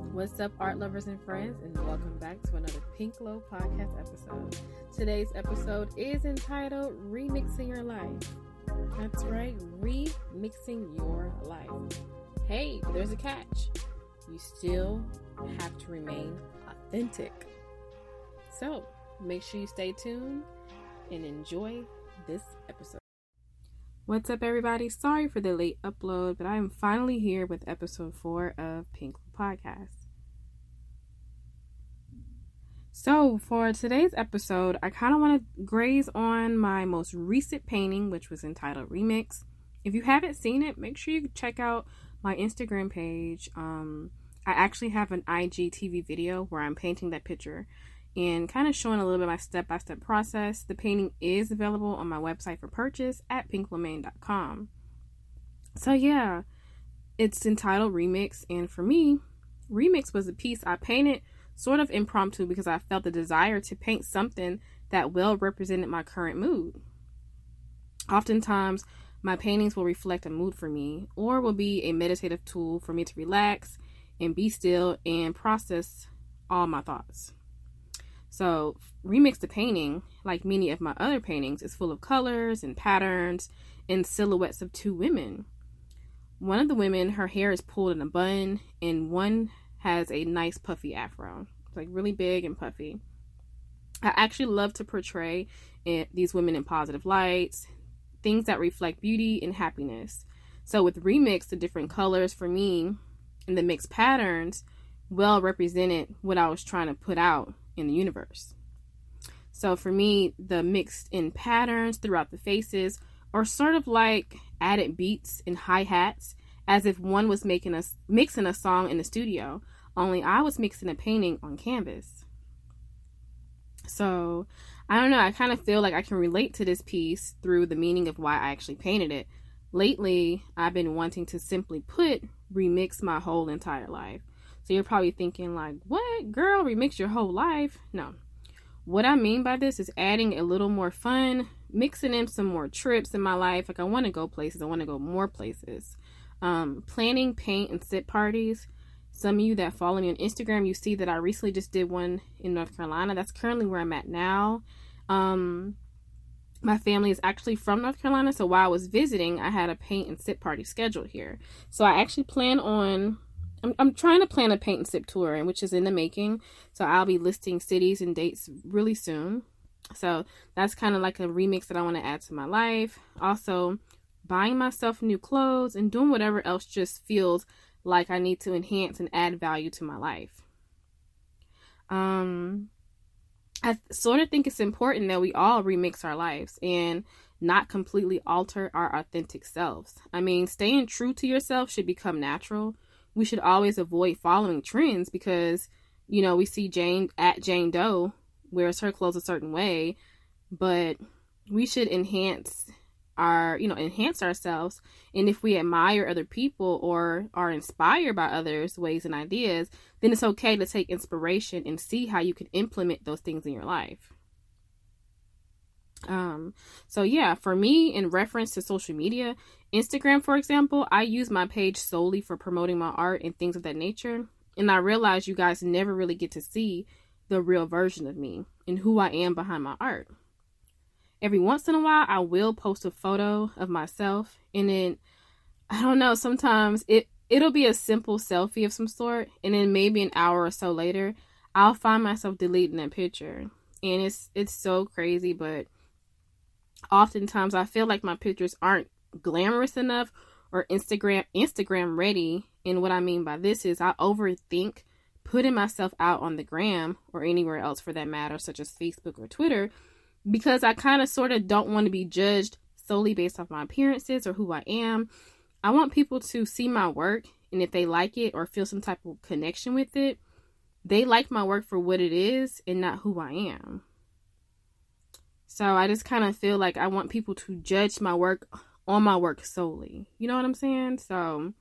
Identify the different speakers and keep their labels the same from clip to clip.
Speaker 1: What's up, art lovers and friends, and welcome back to another Pink Glow podcast episode. Today's episode is entitled Remixing Your Life. That's right, remixing your life. Hey, there's a catch. You still have to remain authentic. So, make sure you stay tuned and enjoy this. What's up, everybody? Sorry for the late upload, but I am finally here with episode four of Pink Podcast. So, for today's episode, I kind of want to graze on my most recent painting, which was entitled Remix. If you haven't seen it, make sure you check out my Instagram page. Um, I actually have an IGTV video where I'm painting that picture and kind of showing a little bit of my step by step process. The painting is available on my website for purchase at pinklamaine.com. So, yeah, it's entitled Remix, and for me, Remix was a piece I painted sort of impromptu because I felt the desire to paint something that well represented my current mood. Oftentimes, my paintings will reflect a mood for me or will be a meditative tool for me to relax and be still and process all my thoughts. So, Remix the painting, like many of my other paintings, is full of colors and patterns and silhouettes of two women. One of the women, her hair is pulled in a bun, and one has a nice puffy afro, it's like really big and puffy. I actually love to portray it, these women in positive lights, things that reflect beauty and happiness. So, with Remix, the different colors for me and the mixed patterns well represented what I was trying to put out in the universe. So for me, the mixed in patterns throughout the faces are sort of like added beats and hi hats, as if one was making us mixing a song in the studio, only I was mixing a painting on canvas. So I don't know, I kind of feel like I can relate to this piece through the meaning of why I actually painted it. Lately, I've been wanting to simply put remix my whole entire life. So you're probably thinking, like, what? Girl, remix your whole life? No. What I mean by this is adding a little more fun, mixing in some more trips in my life. Like, I want to go places, I want to go more places. Um, planning paint and sip parties. Some of you that follow me on Instagram, you see that I recently just did one in North Carolina. That's currently where I'm at now. Um, my family is actually from North Carolina, so while I was visiting, I had a paint and sip party scheduled here. So I actually plan on I'm, I'm trying to plan a paint and sip tour, and which is in the making. So I'll be listing cities and dates really soon. So that's kind of like a remix that I want to add to my life. Also, buying myself new clothes and doing whatever else just feels like I need to enhance and add value to my life. Um, I sort of think it's important that we all remix our lives and not completely alter our authentic selves. I mean, staying true to yourself should become natural we should always avoid following trends because you know we see Jane at Jane Doe wears her clothes a certain way, but we should enhance our you know enhance ourselves. And if we admire other people or are inspired by others ways and ideas then it's okay to take inspiration and see how you can implement those things in your life um, so yeah, for me, in reference to social media, Instagram, for example, I use my page solely for promoting my art and things of that nature. And I realize you guys never really get to see the real version of me and who I am behind my art. Every once in a while, I will post a photo of myself, and then I don't know. Sometimes it it'll be a simple selfie of some sort, and then maybe an hour or so later, I'll find myself deleting that picture, and it's it's so crazy, but oftentimes I feel like my pictures aren't glamorous enough or Instagram Instagram ready. And what I mean by this is I overthink putting myself out on the gram or anywhere else for that matter, such as Facebook or Twitter, because I kind of sort of don't want to be judged solely based off my appearances or who I am. I want people to see my work and if they like it or feel some type of connection with it, they like my work for what it is and not who I am. So I just kind of feel like I want people to judge my work on my work solely. You know what I'm saying? So,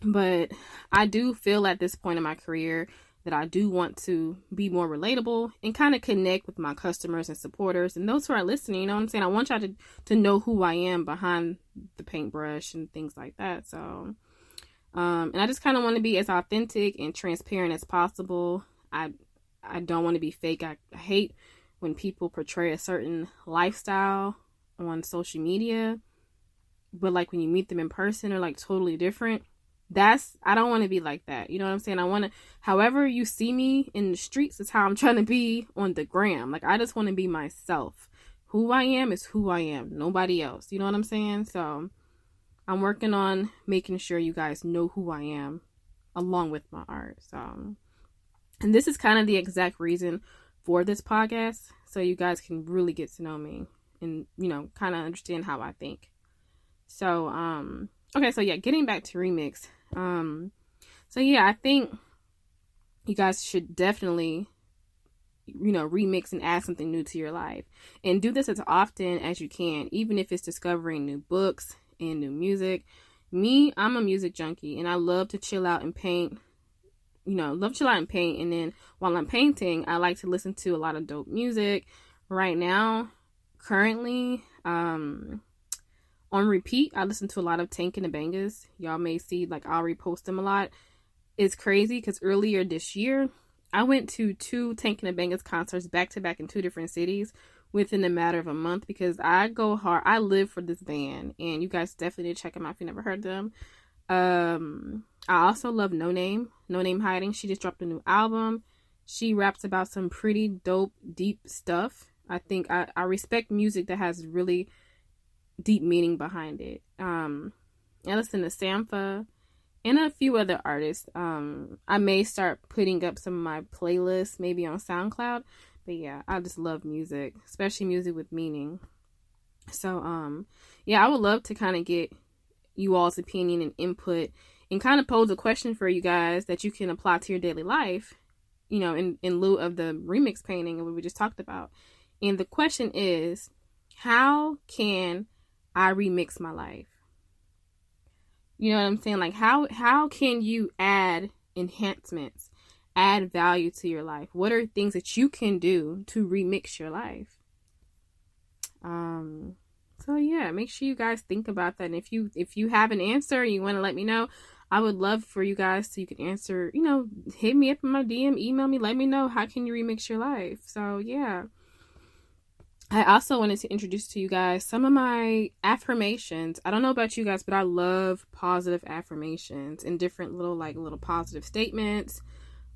Speaker 1: but I do feel at this point in my career that I do want to be more relatable and kind of connect with my customers and supporters and those who are listening. You know what I'm saying? I want y'all to, to know who I am behind the paintbrush and things like that. So, Um, and I just kind of want to be as authentic and transparent as possible. I I don't want to be fake. I, I hate when people portray a certain lifestyle on social media, but like when you meet them in person, are like totally different. That's I don't want to be like that. You know what I'm saying? I want to, however you see me in the streets, is how I'm trying to be on the gram. Like I just want to be myself. Who I am is who I am. Nobody else. You know what I'm saying? So I'm working on making sure you guys know who I am along with my art. So, and this is kind of the exact reason for this podcast. So you guys can really get to know me and, you know, kind of understand how I think. So, um, okay. So yeah, getting back to remix. Um, so yeah, I think you guys should definitely you know remix and add something new to your life and do this as often as you can even if it's discovering new books and new music. Me, I'm a music junkie and I love to chill out and paint. You know, love chill out and paint. And then while I'm painting, I like to listen to a lot of dope music. Right now, currently, um, on repeat, I listen to a lot of Tank and the Bangas. Y'all may see, like, I'll repost them a lot. It's crazy because earlier this year, I went to two Tank and the Bangas concerts back to back in two different cities within a matter of a month because I go hard. I live for this band, and you guys definitely check them out if you never heard them. Um, I also love Noname, Noname Hiding. She just dropped a new album. She raps about some pretty dope, deep stuff. I think I, I respect music that has really deep meaning behind it. Um, I listen to Sampha and a few other artists. Um, I may start putting up some of my playlists maybe on SoundCloud but yeah, I just love music, especially music with meaning. So um yeah, I would love to kind of get you all's opinion and input and kind of pose a question for you guys that you can apply to your daily life, you know, in in lieu of the remix painting and what we just talked about. And the question is, how can I remix my life? You know what I'm saying? Like how how can you add enhancements add value to your life? What are things that you can do to remix your life? Um so yeah, make sure you guys think about that. And if you if you have an answer you want to let me know, I would love for you guys so you can answer, you know, hit me up in my DM, email me, let me know how can you remix your life. So yeah. I also wanted to introduce to you guys some of my affirmations. I don't know about you guys, but I love positive affirmations and different little like little positive statements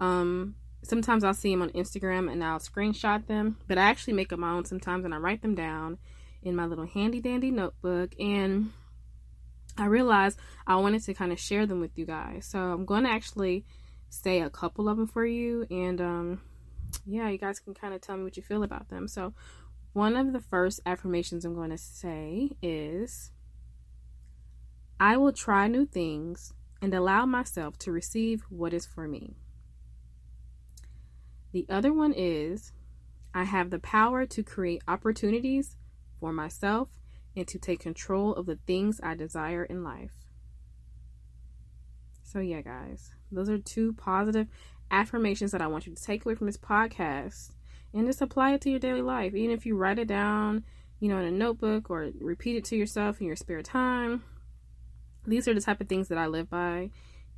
Speaker 1: um, sometimes I'll see them on Instagram and I'll screenshot them, but I actually make them my own sometimes and I write them down in my little handy dandy notebook. And I realized I wanted to kind of share them with you guys. So I'm going to actually say a couple of them for you. And um, yeah, you guys can kind of tell me what you feel about them. So one of the first affirmations I'm going to say is I will try new things and allow myself to receive what is for me. The other one is I have the power to create opportunities for myself and to take control of the things I desire in life. So, yeah, guys, those are two positive affirmations that I want you to take away from this podcast and just apply it to your daily life. Even if you write it down, you know, in a notebook or repeat it to yourself in your spare time. These are the type of things that I live by.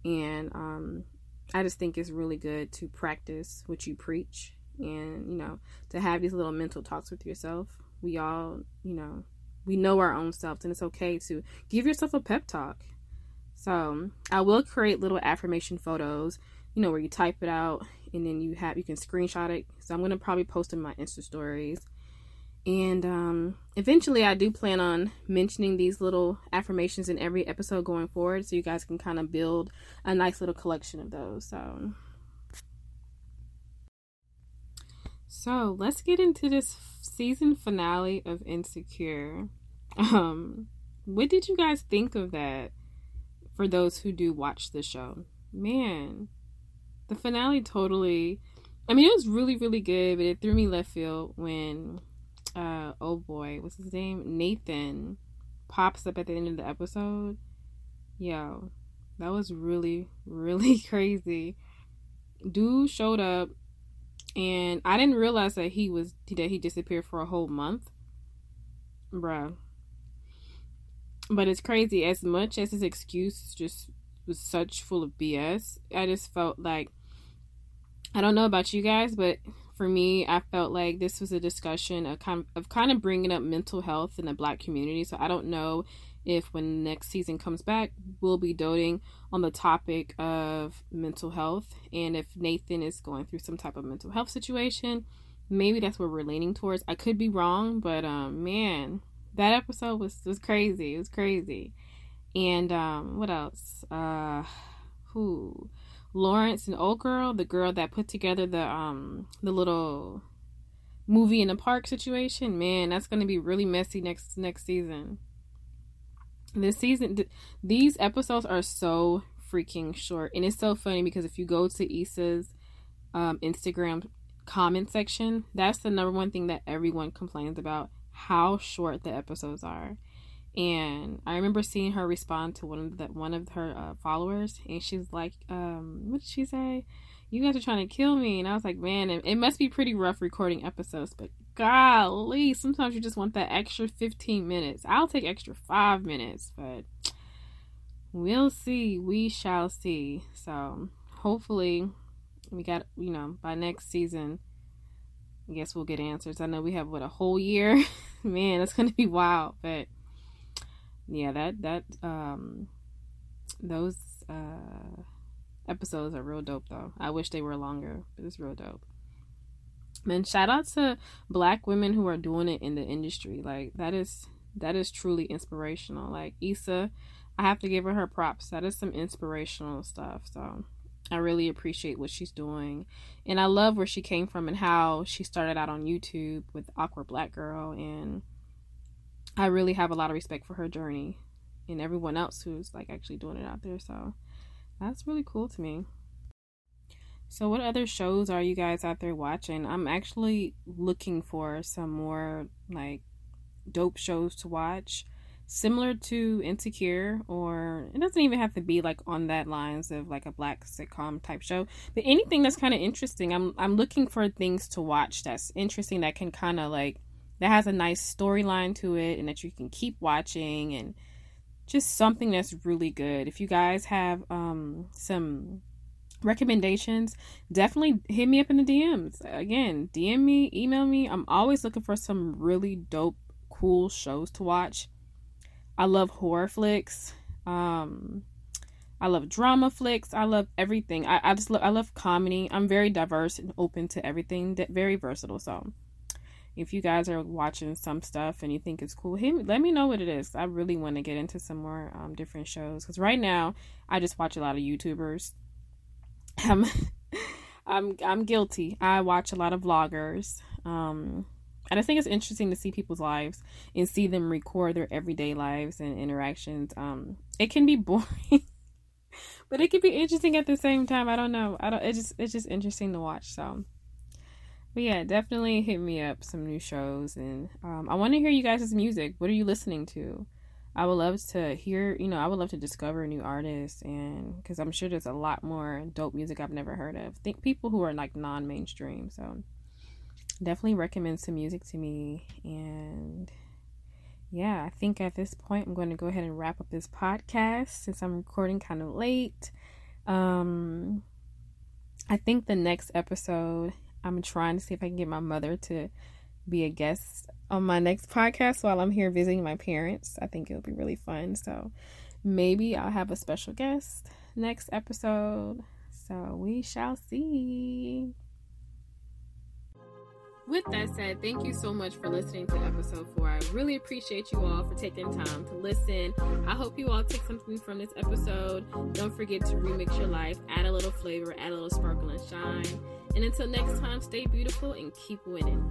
Speaker 1: And um, I just think it's really good to practice what you preach and, you know, to have these little mental talks with yourself. We all, you know, we know our own selves and it's okay to give yourself a pep talk. So, I will create little affirmation photos, you know, where you type it out and then you have you can screenshot it. So, I'm going to probably post in my Insta stories and um, eventually, I do plan on mentioning these little affirmations in every episode going forward so you guys can kind of build a nice little collection of those. So, so let's get into this season finale of Insecure. Um, what did you guys think of that for those who do watch the show? Man, the finale totally. I mean, it was really, really good, but it threw me left field when uh oh boy, what's his name? Nathan pops up at the end of the episode. Yo, that was really, really crazy. Dude showed up and I didn't realize that he was that he disappeared for a whole month. Bruh. But it's crazy. As much as his excuse just was such full of BS. I just felt like I don't know about you guys, but for me, I felt like this was a discussion of kind of, of kind of bringing up mental health in the black community. So I don't know if when next season comes back, we'll be doting on the topic of mental health and if Nathan is going through some type of mental health situation, maybe that's where we're leaning towards. I could be wrong, but um man, that episode was was crazy. It was crazy. And um what else? Uh who Lawrence and old girl, the girl that put together the um the little movie in the park situation, man, that's going to be really messy next next season. This season th- these episodes are so freaking short and it's so funny because if you go to Issa's um, Instagram comment section, that's the number one thing that everyone complains about how short the episodes are. And I remember seeing her respond to one of the one of her uh, followers, and she's like, um, "What did she say? You guys are trying to kill me." And I was like, "Man, it, it must be pretty rough recording episodes, but golly, sometimes you just want that extra fifteen minutes. I'll take extra five minutes, but we'll see. We shall see. So hopefully, we got you know by next season." I guess we'll get answers. I know we have what a whole year. Man, it's gonna be wild, but yeah, that that um those uh episodes are real dope though. I wish they were longer, but it's real dope. Man, shout out to black women who are doing it in the industry. Like that is that is truly inspirational. Like Issa, I have to give her her props. That is some inspirational stuff. So I really appreciate what she's doing. And I love where she came from and how she started out on YouTube with Awkward Black Girl and I really have a lot of respect for her journey and everyone else who's like actually doing it out there. So that's really cool to me. So, what other shows are you guys out there watching? I'm actually looking for some more like dope shows to watch, similar to Insecure, or it doesn't even have to be like on that lines of like a black sitcom type show, but anything that's kind of interesting. I'm I'm looking for things to watch that's interesting that can kind of like that has a nice storyline to it and that you can keep watching and just something that's really good. If you guys have um, some recommendations, definitely hit me up in the DMs. Again, DM me, email me. I'm always looking for some really dope, cool shows to watch. I love horror flicks. Um, I love drama flicks. I love everything. I, I just love, I love comedy. I'm very diverse and open to everything. That very versatile. So if you guys are watching some stuff and you think it's cool, hey, let me know what it is. I really want to get into some more um, different shows because right now I just watch a lot of YouTubers. I'm, I'm, I'm guilty. I watch a lot of vloggers. Um, and I think it's interesting to see people's lives and see them record their everyday lives and interactions. Um, it can be boring, but it can be interesting at the same time. I don't know. I don't. It's just it's just interesting to watch. So but yeah, definitely hit me up some new shows, and um, I want to hear you guys' music. What are you listening to? I would love to hear, you know, I would love to discover new artists, and because I'm sure there's a lot more dope music I've never heard of. Think people who are like non-mainstream, so definitely recommend some music to me. And yeah, I think at this point I'm going to go ahead and wrap up this podcast since I'm recording kind of late. Um, I think the next episode I'm trying to see if I can get my mother to be a guest on my next podcast while I'm here visiting my parents. I think it'll be really fun. So maybe I'll have a special guest next episode. So we shall see. With that said, thank you so much for listening to episode four. I really appreciate you all for taking time to listen. I hope you all took something from this episode. Don't forget to remix your life, add a little flavor, add a little sparkle and shine. And until next time, stay beautiful and keep winning.